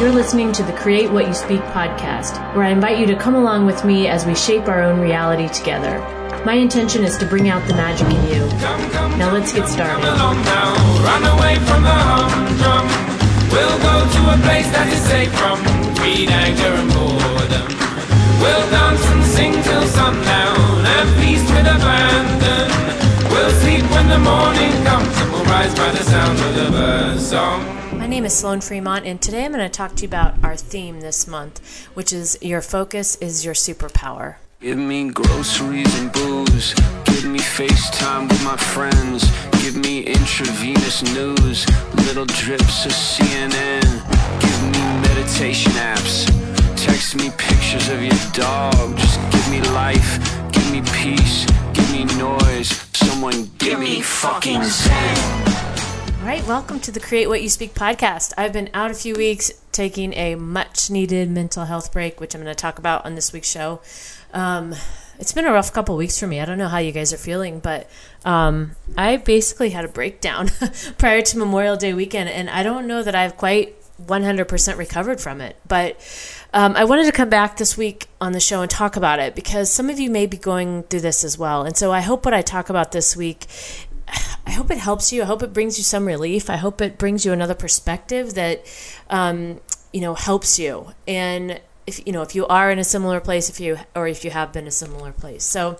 You're listening to the Create What You Speak podcast, where I invite you to come along with me as we shape our own reality together. My intention is to bring out the magic in you. Now let's get started. Run away from the humdrum. We'll go to a place that is safe from greed, anger, and boredom. We'll dance and sing till sundown feast with abandon. We'll sleep when the morning comes and we'll rise by the sound of the bird song. My name is Sloan Fremont, and today I'm going to talk to you about our theme this month, which is Your Focus is Your Superpower. Give me groceries and booze. Give me FaceTime with my friends. Give me intravenous news. Little drips of CNN. Give me meditation apps. Text me pictures of your dog. Just give me life. Give me peace. Give me noise. Someone give me fucking zen. All right, welcome to the Create What You Speak podcast. I've been out a few weeks taking a much needed mental health break, which I'm going to talk about on this week's show. Um, it's been a rough couple weeks for me. I don't know how you guys are feeling, but um, I basically had a breakdown prior to Memorial Day weekend, and I don't know that I've quite 100% recovered from it. But um, I wanted to come back this week on the show and talk about it because some of you may be going through this as well. And so I hope what I talk about this week I hope it helps you. I hope it brings you some relief. I hope it brings you another perspective that, um, you know, helps you. And if you know if you are in a similar place, if you or if you have been a similar place. So,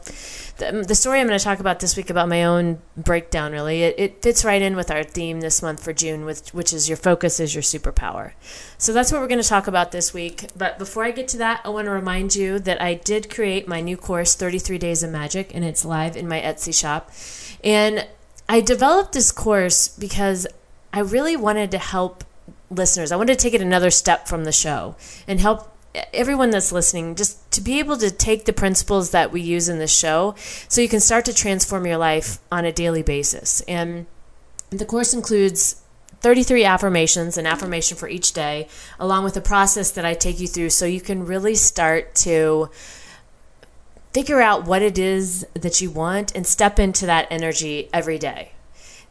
the, the story I'm going to talk about this week about my own breakdown really it, it fits right in with our theme this month for June, with which is your focus is your superpower. So that's what we're going to talk about this week. But before I get to that, I want to remind you that I did create my new course, 33 Days of Magic, and it's live in my Etsy shop. And I developed this course because I really wanted to help listeners. I wanted to take it another step from the show and help everyone that's listening just to be able to take the principles that we use in this show so you can start to transform your life on a daily basis. And the course includes 33 affirmations, an affirmation for each day, along with a process that I take you through so you can really start to figure out what it is that you want and step into that energy every day.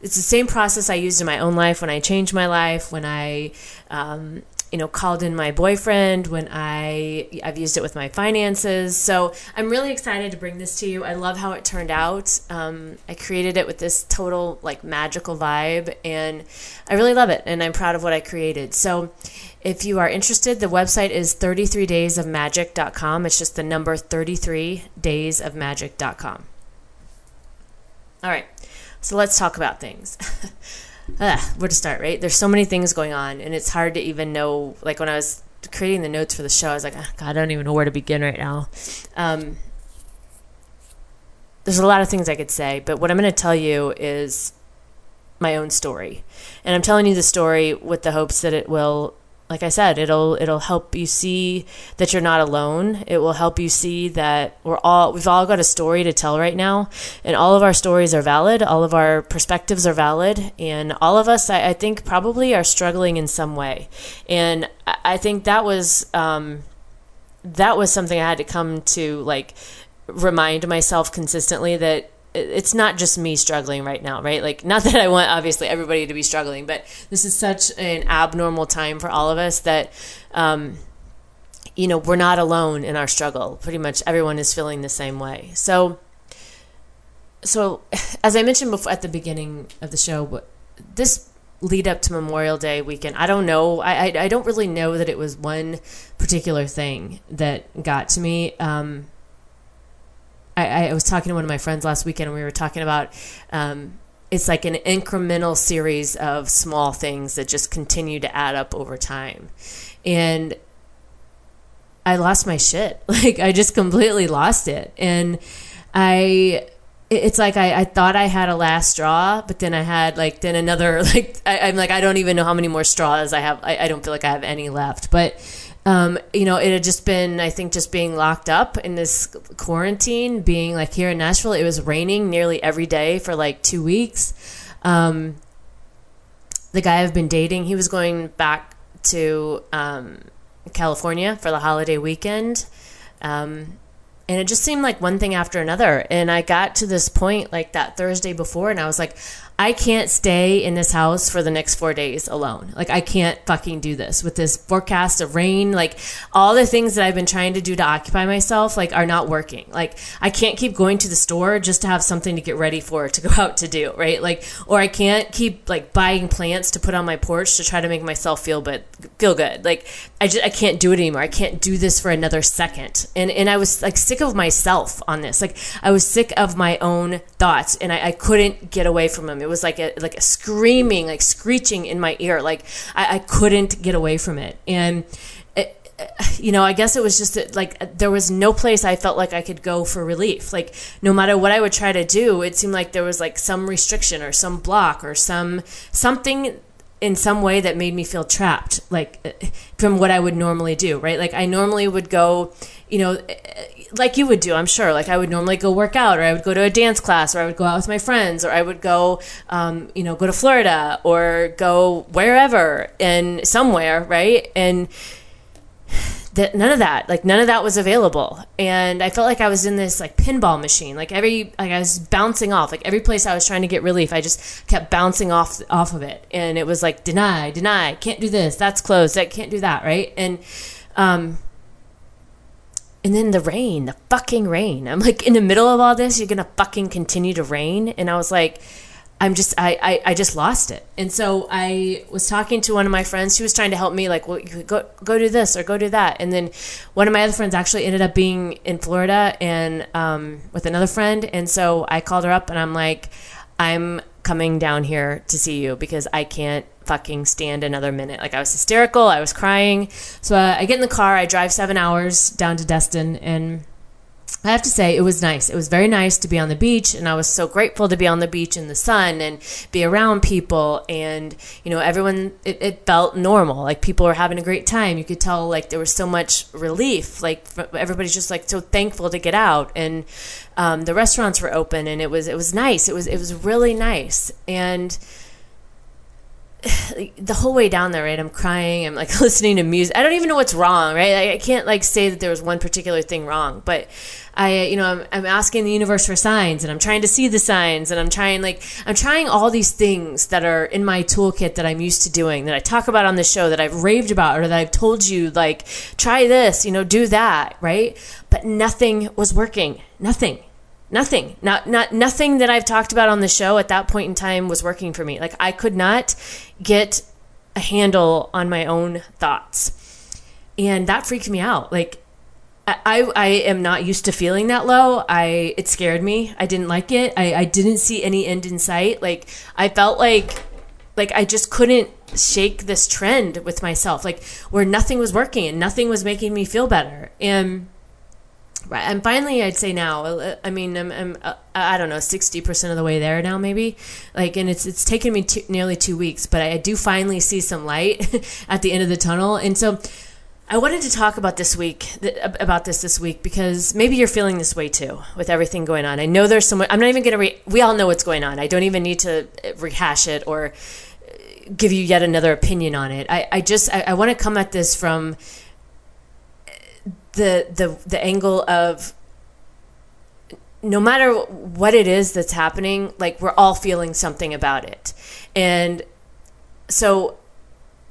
It's the same process I used in my own life when I changed my life, when I, um, you know, called in my boyfriend, when I I've used it with my finances. So I'm really excited to bring this to you. I love how it turned out. Um, I created it with this total like magical vibe, and I really love it. And I'm proud of what I created. So if you are interested, the website is 33daysofmagic.com. It's just the number 33daysofmagic.com. All right, so let's talk about things. Where to start, right? There's so many things going on, and it's hard to even know. Like when I was creating the notes for the show, I was like, oh, God, I don't even know where to begin right now. Um, there's a lot of things I could say, but what I'm going to tell you is my own story. And I'm telling you the story with the hopes that it will like I said, it'll it'll help you see that you're not alone. It will help you see that we're all we've all got a story to tell right now, and all of our stories are valid. All of our perspectives are valid, and all of us, I, I think, probably are struggling in some way. And I, I think that was um, that was something I had to come to like remind myself consistently that it's not just me struggling right now, right? Like, not that I want obviously everybody to be struggling, but this is such an abnormal time for all of us that, um, you know, we're not alone in our struggle. Pretty much everyone is feeling the same way. So, so as I mentioned before at the beginning of the show, this lead up to Memorial Day weekend, I don't know. I, I, I don't really know that it was one particular thing that got to me. Um, I, I was talking to one of my friends last weekend, and we were talking about um, it's like an incremental series of small things that just continue to add up over time. And I lost my shit. Like I just completely lost it. And I it's like I, I thought I had a last straw, but then I had like then another like I, am like I don't even know how many more straws I have. I, I don't feel like I have any left. But um, you know, it had just been, I think, just being locked up in this quarantine, being like here in Nashville, it was raining nearly every day for like two weeks. Um, the guy I've been dating, he was going back to um, California for the holiday weekend. Um, and it just seemed like one thing after another. And I got to this point like that Thursday before, and I was like, I can't stay in this house for the next four days alone. Like, I can't fucking do this with this forecast of rain. Like, all the things that I've been trying to do to occupy myself, like, are not working. Like, I can't keep going to the store just to have something to get ready for to go out to do, right? Like, or I can't keep like buying plants to put on my porch to try to make myself feel but feel good. Like, I just I can't do it anymore. I can't do this for another second. And and I was like sick of myself on this. Like, I was sick of my own thoughts, and I, I couldn't get away from them. It was like a like a screaming, like screeching in my ear. Like I, I couldn't get away from it, and you know, I guess it was just like there was no place I felt like I could go for relief. Like no matter what I would try to do, it seemed like there was like some restriction or some block or some something in some way that made me feel trapped like from what I would normally do, right? Like I normally would go, you know, like you would do, I'm sure. Like I would normally go work out, or I would go to a dance class, or I would go out with my friends, or I would go, um, you know, go to Florida or go wherever and somewhere, right? And that none of that like none of that was available. And i felt like i was in this like pinball machine. Like every like i was bouncing off. Like every place i was trying to get relief i just kept bouncing off off of it. And it was like deny deny can't do this that's closed i can't do that right? And um and then the rain the fucking rain i'm like in the middle of all this you're gonna fucking continue to rain and i was like I'm just I, I, I just lost it. And so I was talking to one of my friends who was trying to help me like well go go do this or go do that. And then one of my other friends actually ended up being in Florida and um, with another friend and so I called her up and I'm like I'm coming down here to see you because I can't fucking stand another minute. Like I was hysterical, I was crying. So uh, I get in the car, I drive 7 hours down to Destin and I have to say, it was nice. It was very nice to be on the beach, and I was so grateful to be on the beach in the sun and be around people. And, you know, everyone, it, it felt normal. Like people were having a great time. You could tell, like, there was so much relief. Like, everybody's just, like, so thankful to get out. And um, the restaurants were open, and it was, it was nice. It was, it was really nice. And, the whole way down there, right? I'm crying. I'm like listening to music. I don't even know what's wrong, right? I can't like say that there was one particular thing wrong, but I, you know, I'm, I'm asking the universe for signs and I'm trying to see the signs and I'm trying like, I'm trying all these things that are in my toolkit that I'm used to doing that I talk about on the show that I've raved about or that I've told you like, try this, you know, do that, right? But nothing was working. Nothing nothing not not nothing that i've talked about on the show at that point in time was working for me like i could not get a handle on my own thoughts and that freaked me out like I, I am not used to feeling that low. I it scared me. I didn't like it. I, I didn't see any end in sight. Like I felt like like I just couldn't shake this trend with myself. Like where nothing was working and nothing was making me feel better. And Right. And finally, I'd say now, uh, I mean, I'm, I'm uh, I don't know, 60% of the way there now, maybe. Like, and it's, it's taken me nearly two weeks, but I do finally see some light at the end of the tunnel. And so I wanted to talk about this week, about this this week, because maybe you're feeling this way too with everything going on. I know there's someone, I'm not even going to, re- we all know what's going on. I don't even need to uh, rehash it or give you yet another opinion on it. I, I just, I, I want to come at this from, the the the angle of no matter what it is that's happening, like we're all feeling something about it. And so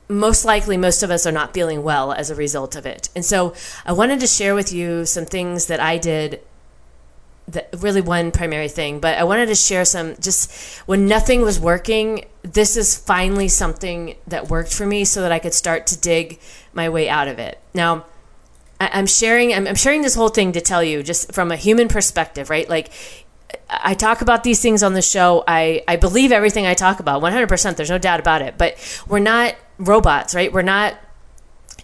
most likely most of us are not feeling well as a result of it. And so I wanted to share with you some things that I did that really one primary thing, but I wanted to share some just when nothing was working, this is finally something that worked for me so that I could start to dig my way out of it. Now, I, am sharing I'm, I'm sharing this whole thing to tell you just from a human perspective, right? Like I talk about these things on the show. I, I believe everything I talk about 100%. There's no doubt about it. But we're not robots, right? We're not,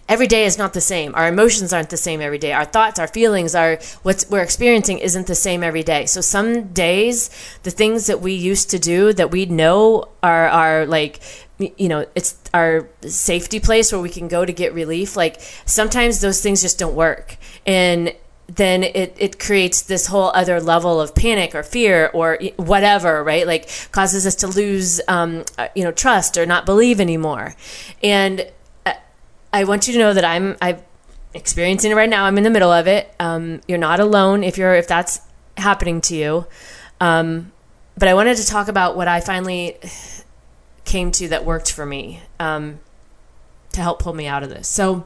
every day is not the same. Our emotions aren't the same every day. Our thoughts, our feelings, our what we're experiencing isn't the same every day. So some days, the things that we used to do that we know are, are like you know it's our safety place where we can go to get relief like sometimes those things just don't work. And then it, it creates this whole other level of panic or fear or whatever right? Like causes us to lose um, uh, you know trust or not believe anymore. And uh, i want you to know that i'm i'm experiencing it right now. I'm in the middle of it. Um, you're not alone if you're if that's happening to you. Um, but I wanted to talk about what I finally came to that worked for me um, to help pull me out of this. So,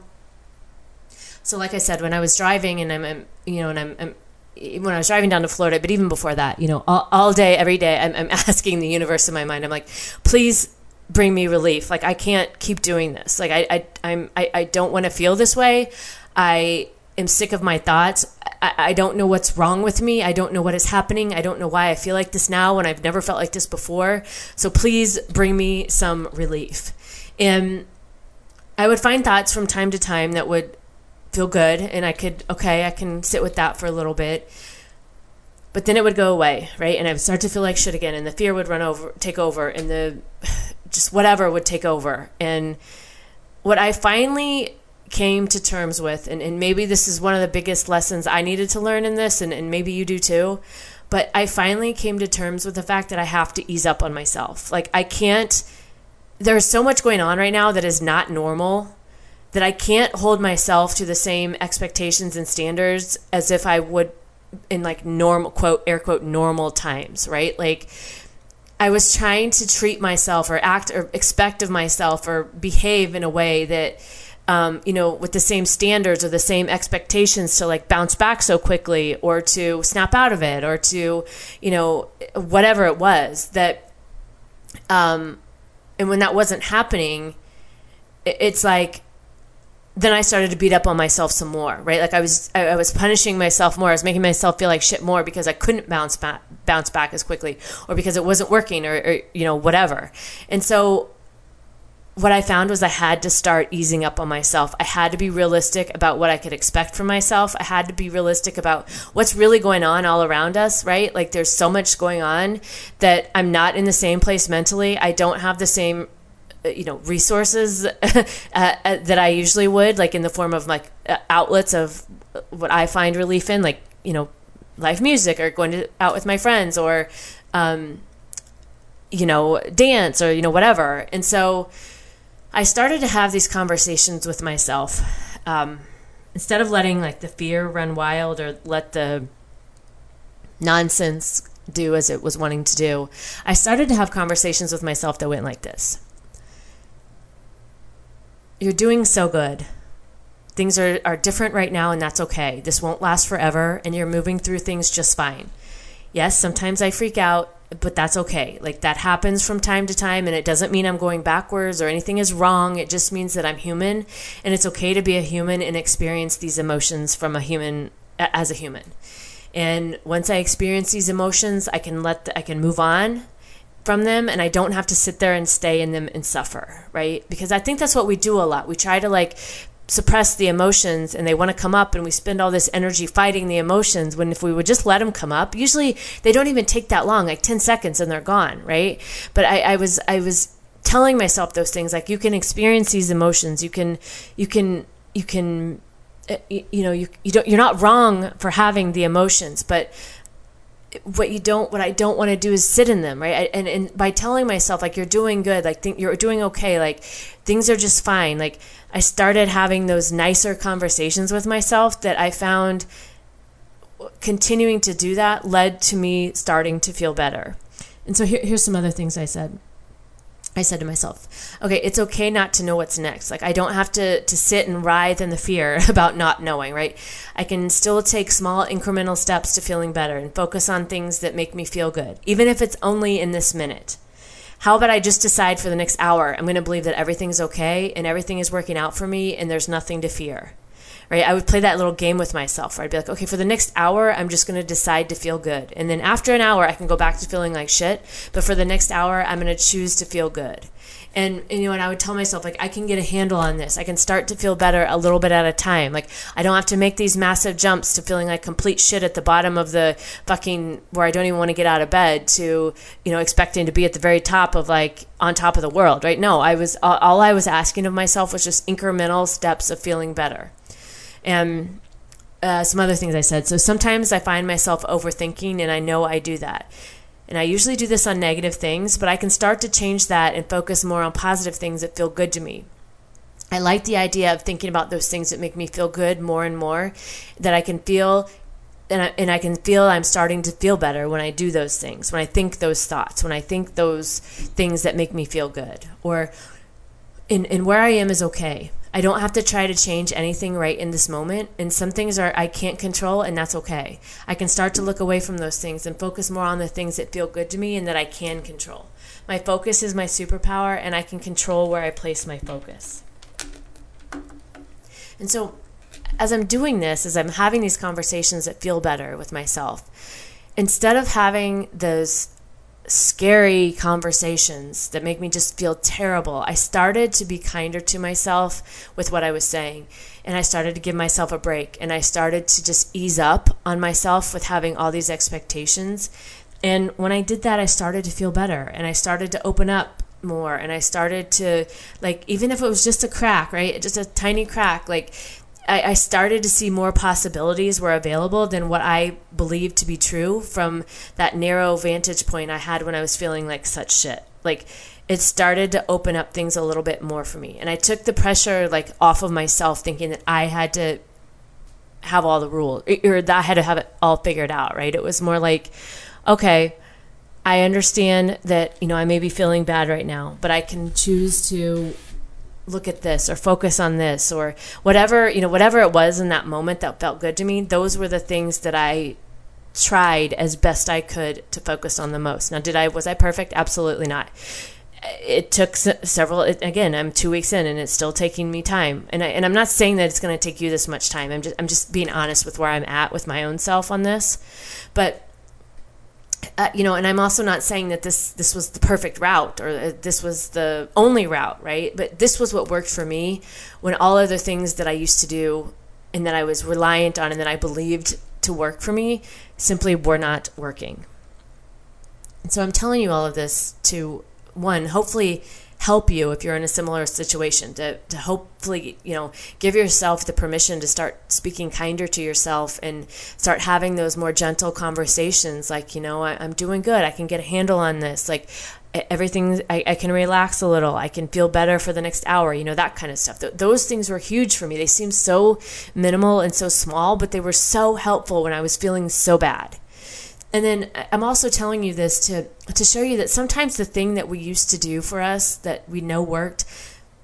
so like I said, when I was driving and I'm, I'm you know, and I'm, I'm when I was driving down to Florida, but even before that, you know, all, all day, every day, I'm, I'm asking the universe in my mind, I'm like, please bring me relief. Like I can't keep doing this. Like I, I I'm I, I don't want to feel this way. I am sick of my thoughts. I, don't know what's wrong with me. I don't know what is happening. I don't know why I feel like this now when I've never felt like this before. So please bring me some relief. And I would find thoughts from time to time that would feel good and I could okay, I can sit with that for a little bit. But then it would go away, right? And I would start to feel like shit again and the fear would run over take over and the just whatever would take over. And what I finally came to terms with, and, and maybe this is one of the biggest lessons I needed to learn in this, and, and maybe you do too, but I finally came to terms with the fact that I have to ease up on myself. Like, I can't, there's so much going on right now that is not normal that I can't hold myself to the same expectations and standards as if I would in like normal quote air quote normal times, right? Like I was trying to treat myself or act or expect of myself or behave in a way that, um, you know, with the same standards or the same expectations to like bounce back so quickly or to snap out of it or to, you know, whatever it was that, um, and when that wasn't happening, it's like then I started to beat up on myself some more, right? Like I was, I, was punishing myself more. I was making myself feel like shit more because I couldn't bounce back, bounce back as quickly, or because it wasn't working, or, or you know, whatever. And so, what I found was I had to start easing up on myself. I had to be realistic about what I could expect from myself. I had to be realistic about what's really going on all around us, right? Like there's so much going on that I'm not in the same place mentally. I don't have the same uh, you know resources uh, uh, that I usually would, like in the form of like uh, outlets of what I find relief in, like you know live music or going to, out with my friends or um, you know dance or you know whatever. And so I started to have these conversations with myself um, instead of letting like the fear run wild or let the nonsense do as it was wanting to do. I started to have conversations with myself that went like this you're doing so good. Things are, are different right now, and that's okay. This won't last forever, and you're moving through things just fine. Yes, sometimes I freak out, but that's okay. Like that happens from time to time, and it doesn't mean I'm going backwards or anything is wrong. It just means that I'm human, and it's okay to be a human and experience these emotions from a human as a human. And once I experience these emotions, I can let the, I can move on from them and I don't have to sit there and stay in them and suffer, right? Because I think that's what we do a lot. We try to like suppress the emotions and they want to come up and we spend all this energy fighting the emotions when if we would just let them come up usually they don't even take that long like 10 seconds and they're gone right? But I, I was i was telling myself those things like you can experience these emotions you can you can you can uh, you, know you, you don't you're not wrong for having the emotions but what you don't what i don't want to do is sit in them right? And and by telling myself like you're doing good like think you're doing okay like things are just fine like i started having those nicer conversations with myself that i found continuing to do that led to me starting to feel better and so here, here's some other things i said I said to myself, okay, it's okay not to know what's next. Like I don't have to to sit and writhe in the fear about not knowing, right? I can still take small incremental steps to feeling better and focus on things that make me feel good, even if it's only in this minute. How about I just decide for the next hour I'm going to believe that everything's okay and everything is working out for me and there's nothing to fear right? I would play that little game with myself where I'd be like, okay, for the next hour, I'm just going to decide to feel good. And then after an hour, I can go back to feeling like shit. But for the next hour, I'm going to choose to feel good. And, you know, and I would tell myself, like, I can get a handle on this. I can start to feel better a little bit at a time. Like, I don't have to make these massive jumps to feeling like complete shit at the bottom of the fucking, where I don't even want to get out of bed to, you know, expecting to be at the very top of like, on top of the world, right? No, I was, all I was asking of myself was just incremental steps of feeling better and uh, some other things I said. So sometimes I find myself overthinking, and I know I do that. And I usually do this on negative things, but I can start to change that and focus more on positive things that feel good to me. I like the idea of thinking about those things that make me feel good more and more, that I can feel and I, and I can feel I'm starting to feel better when I do those things, when I think those thoughts, when I think those things that make me feel good, or in, in where I am is okay. I don't have to try to change anything right in this moment. And some things are I can't control, and that's okay. I can start to look away from those things and focus more on the things that feel good to me and that I can control. My focus is my superpower, and I can control where I place my focus. And so, as I'm doing this, as I'm having these conversations that feel better with myself, instead of having those scary conversations that make me just feel terrible, I started to be kinder to myself with what I was saying. And I started to give myself a break. And I started to just ease up on myself with having all these expectations. And when I did that, I started to feel better. And I started to open up more. And I started to, like, even if it was just a crack, right? Just a tiny crack, like, I, I started to see more possibilities were available than what I believed to be true from that narrow vantage point I had when I was feeling like such shit. Like it started to open up things a little bit more for me. And I took the pressure like off of myself thinking that I had to have all the rules or that I had to have it all figured out, right? It was more like, okay, I understand that, you know, I may be feeling bad right now, but I can choose to look at this or focus on this or whatever you know whatever it was in that moment that felt good to me those were the things that i tried as best i could to focus on the most. Now did i was i perfect? Absolutely not. It took several again i'm two weeks in and it's still taking me time. And, I, and i'm not saying that it's going to take you this much time. I'm just i'm just being honest with where i'm at with my own self on this. But uh, you know, and I'm also not saying that this this was the perfect route or uh, this was the only route, right? But this was what worked for me when all other things that I used to do and that I was reliant on and that I believed to work for me simply were not working. And so I'm telling you all of this to one, hopefully help you if you're in a similar situation to, to hopefully you know give yourself the permission to start speaking kinder to yourself and start having those more gentle conversations like you know I, am doing good. I can get a handle on this. Like everything I, I, can relax a little. I can feel better for the next hour you know that kind of stuff. Th- those things were huge for me. They seemed so minimal and so small but they were so helpful when i was feeling so bad and then I'm also telling you this to to show you that sometimes the thing that we used to do for us that we know worked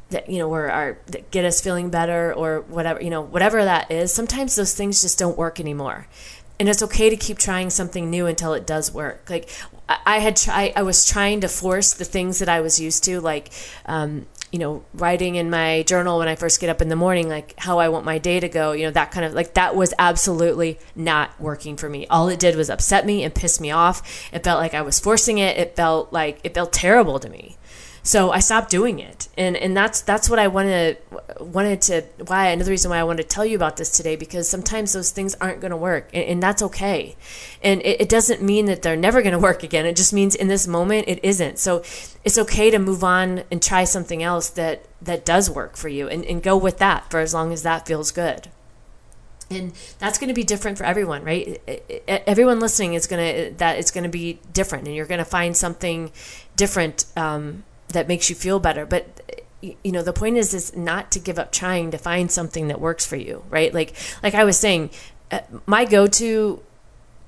that you know were our that get us feeling better or whatever you know whatever that is sometimes those things just don't work anymore. And it's okay to keep trying something new until it does work. Like i had try i was trying to force the things that i was used to like um, you know, writing in my journal when I first get up in the morning, like how I want my day to go, you know, that kind of like that was absolutely not working for me. All it did was upset me and piss me off. It felt like I was forcing it. It felt like it felt terrible to me. So I stopped doing it, and and that's that's what I wanted wanted to why another reason why I wanted to tell you about this today because sometimes those things aren't going to work, and, and, that's okay, and it, it doesn't mean that they're never going to work again. It just means in this moment it isn't. So it's okay to move on and try something else that that does work for you, and, and go with that for as long as that feels good and that's going to be different for everyone right everyone listening is going to that it's going to be different and you're going to find something different um, that makes you feel better. But you know the point is is not to give up trying to find something that works for you right? Like like i was saying uh, my go-to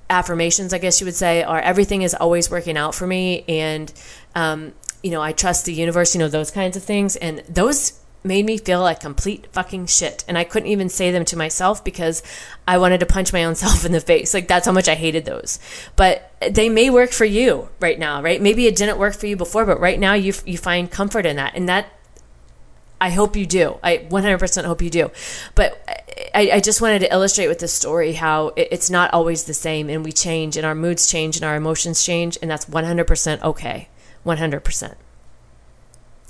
affirmations i guess you would say are everything is always working out for me and um, you know i trust the universe you know those kinds of things. And those made me feel like complete fucking shit. And I couldn't even say them to myself because I wanted to punch my own self in the face. Like that's how much I hated those. But they may work for you right now, right? Maybe it didn't work for you before, but right now you you find comfort in that. And that I hope you do. I 100% hope you do. But I, I just wanted to illustrate with this story how it's not always the same and we change and our moods change and our emotions change and that's 100% okay. 100%.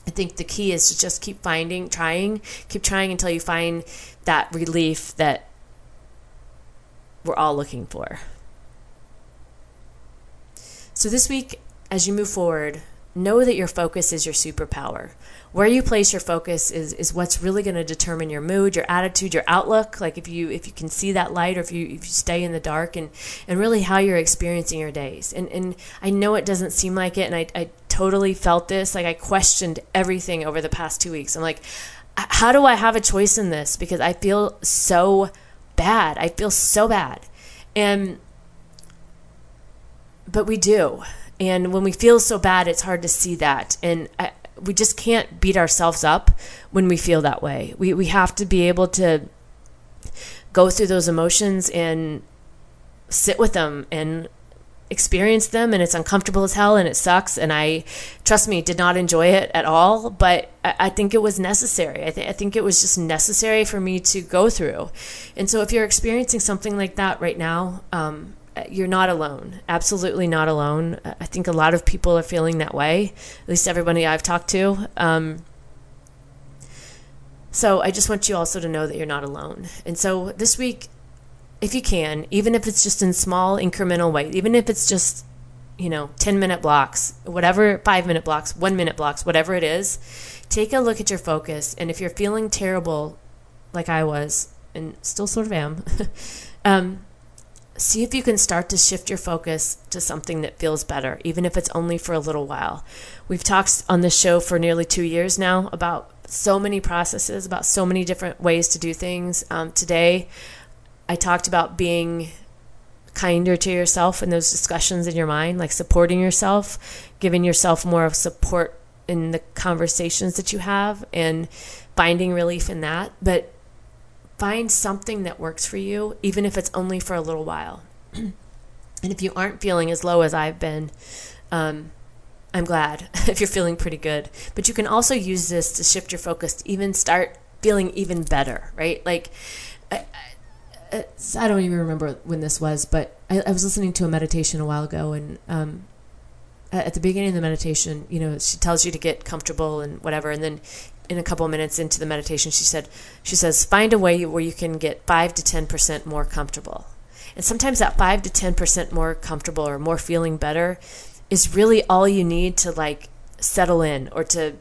I think the key is to just keep finding, trying, keep trying until you find that relief that we're all looking for. So, this week, as you move forward, know that your focus is your superpower. Where you place your focus is, is what's really going to determine your mood, your attitude, your outlook. Like if you if you can see that light, or if you if you stay in the dark, and and really how you're experiencing your days. And and I know it doesn't seem like it, and I I totally felt this. Like I questioned everything over the past two weeks. I'm like, how do I have a choice in this? Because I feel so bad. I feel so bad. And but we do. And when we feel so bad, it's hard to see that. And I, we just can't beat ourselves up when we feel that way. We we have to be able to go through those emotions and sit with them and experience them and it's uncomfortable as hell and it sucks and i trust me did not enjoy it at all but i, I think it was necessary I, th- I think it was just necessary for me to go through and so if you're experiencing something like that right now um, you're not alone absolutely not alone i think a lot of people are feeling that way at least everybody i've talked to um, so I just want you also to know that you're not alone. And so this week, if you can, even if it's just in small incremental ways, even if it's just, you know, 10 minute blocks, whatever, five minute blocks, one minute blocks, whatever it is, take a look at your focus. And if you're feeling terrible, like I was, and still sort of am, um, see if you can start to shift your focus to something that feels better, even if it's only for a little while. We've talked on this show for nearly two years now about so many processes, about so many different ways to do things. Um, today, I talked about being kinder to yourself in those discussions in your mind, like supporting yourself, giving yourself more of support in the conversations that you have, and finding relief in that. But find something that works for you, even if it's only for a little while. and if you aren't feeling as low as I've been, um, I'm glad if you're feeling pretty good. But you can also use this to shift your focus to even start feeling even better, right? Like, I, I, I don't even remember when this was, but I, I, was listening to a meditation a while ago, and um, at the beginning of the meditation, you know, she tells you to get comfortable and whatever, and then in a couple of minutes into the meditation, she said, she says, find a way where you can get five to ten percent more comfortable. And sometimes that five to ten percent more comfortable or more feeling better is really all you need to like settle in or to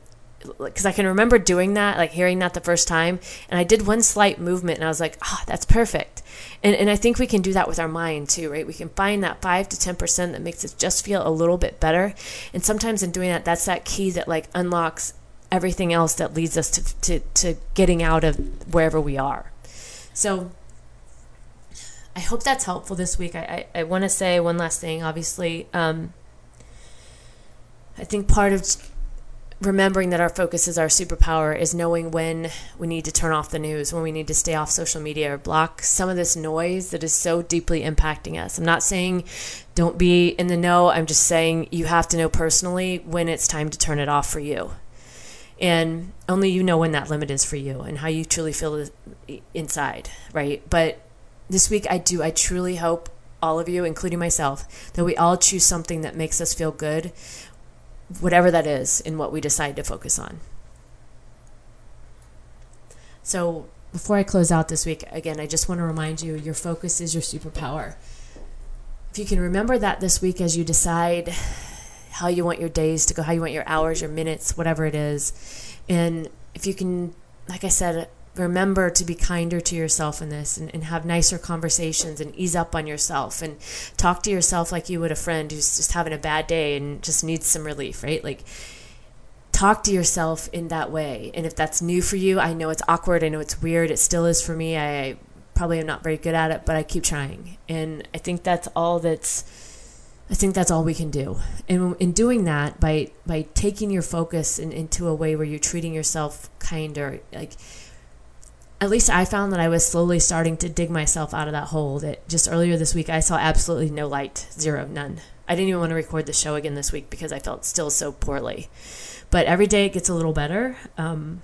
because I can remember doing that, like hearing that the first time, and I did one slight movement, and I was like, "Ah, oh, that's perfect." And and I think we can do that with our mind too, right? We can find that five to ten percent that makes us just feel a little bit better, and sometimes in doing that, that's that key that like unlocks everything else that leads us to to, to getting out of wherever we are. So. I hope that's helpful this week. I, I, I want to say one last thing. Obviously, um, I think part of remembering that our focus is our superpower is knowing when we need to turn off the news, when we need to stay off social media or block some of this noise that is so deeply impacting us. I'm not saying don't be in the know, I'm just saying you have to know personally when it's time to turn it off for you. And only you know when that limit is for you and how you truly feel inside, right? But this week I do I truly hope all of you, including myself, that we all choose something that makes us feel good whatever that is in what we decide to focus on. So, before I close out this week, again, I just want to remind you your focus is your superpower. If you can remember that this week as you decide how you want your days to go, how you want your hours, your minutes, whatever it is, and if you can, like I said, remember to be kinder to yourself in this and, and, have nicer conversations and ease up on yourself and talk to yourself like you would a friend who's just having a bad day and just needs some relief, right? Like, talk to yourself in that way. And if that's new for you, I know it's awkward. I know it's weird. It still is for me. I probably am not very good at it, but I keep trying. And I think that's all that's. I think that's all we can do. And in doing that, by by taking your focus in, into a way where you're treating yourself kinder, like at least I found that I was slowly starting to dig myself out of that hole. That just earlier this week, I saw absolutely no light, zero, none. I didn't even want to record the show again this week because I felt still so poorly. But every day it gets a little better. Um,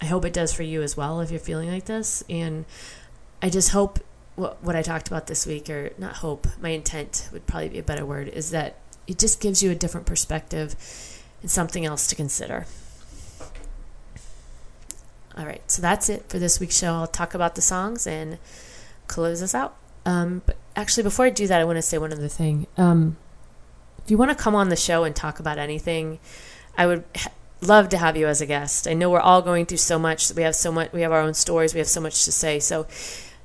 I hope it does for you as well if you're feeling like this. And I just hope what, what I talked about this week, or not hope, my intent would probably be a better word, is that it just gives you a different perspective and something else to consider. All right, so that's it for this week's show. I'll talk about the songs and close us out. Um, but actually, before I do that, I want to say one other thing. Um, if you want to come on the show and talk about anything, I would ha- love to have you as a guest. I know we're all going through so much. We have so much. We have our own stories. We have so much to say. So.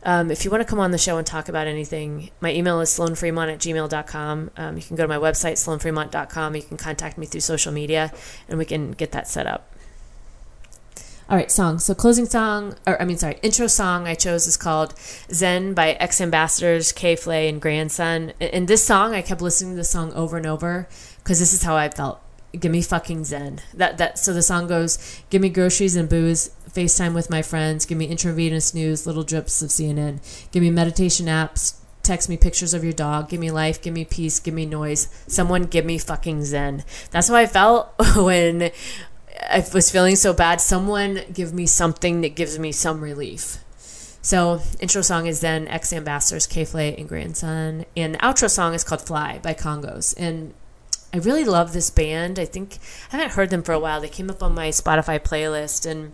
Um, if you want to come on the show and talk about anything, my email is sloanfremont at gmail.com. Um, you can go to my website, sloanfremont.com. You can contact me through social media, and we can get that set up. All right, song. So closing song, or I mean, sorry, intro song I chose is called Zen by X Ambassadors K Flay and Grandson. And this song, I kept listening to the song over and over because this is how I felt. Give me fucking Zen. That that. So the song goes, give me groceries and booze, FaceTime with my friends, give me intravenous news, little drips of CNN, give me meditation apps, text me pictures of your dog, give me life, give me peace, give me noise. Someone give me fucking Zen. That's how I felt when I was feeling so bad. Someone give me something that gives me some relief. So, intro song is Zen X Ambassadors K Flay and Grandson, and the outro song is called "Fly" by Kongos. And I really love this band. I think I haven't heard them for a while. They came up on my Spotify playlist, and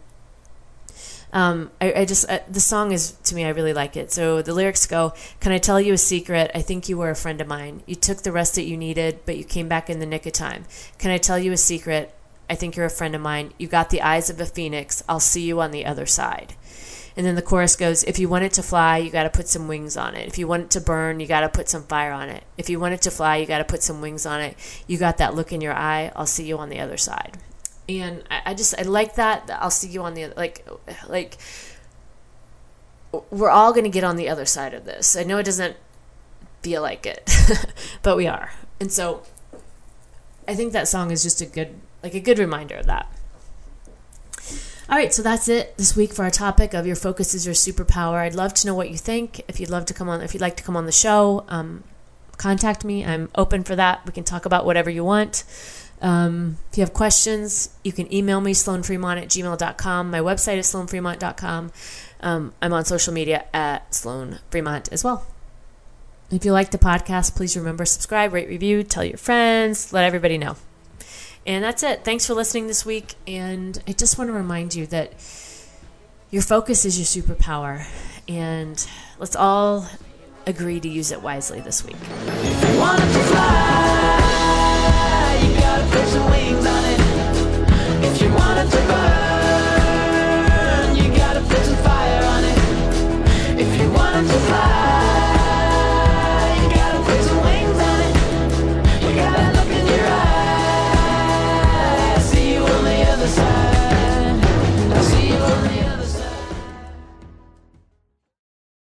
um, I, I, just uh, the song is to me. I really like it. So the lyrics go: "Can I tell you a secret? I think you were a friend of mine. You took the rest that you needed, but you came back in the nick of time. Can I tell you a secret? I think you're a friend of mine. You got the eyes of a phoenix. I'll see you on the other side. And then the chorus goes, If you want it to fly, you got to put some wings on it. If you want it to burn, you got to put some fire on it. If you want it to fly, you got to put some wings on it. You got that look in your eye. I'll see you on the other side. And I, I just, I like that. I'll see you on the, like, like, we're all going to get on the other side of this. I know it doesn't feel like it, but we are. And so I think that song is just a good like a good reminder of that. All right, so that's it this week for our topic of your focus is your superpower. I'd love to know what you think. If you'd love to come on, if you'd like to come on the show, um, contact me. I'm open for that. We can talk about whatever you want. Um, if you have questions, you can email me, sloanfremont at gmail.com. My website is sloanfremont.com. Um, I'm on social media at Sloan Fremont as well. If you like the podcast, please remember subscribe, rate, review, tell your friends, let everybody know. And that's it. Thanks for listening this week. And I just want to remind you that your focus is your superpower. And let's all agree to use it wisely this week.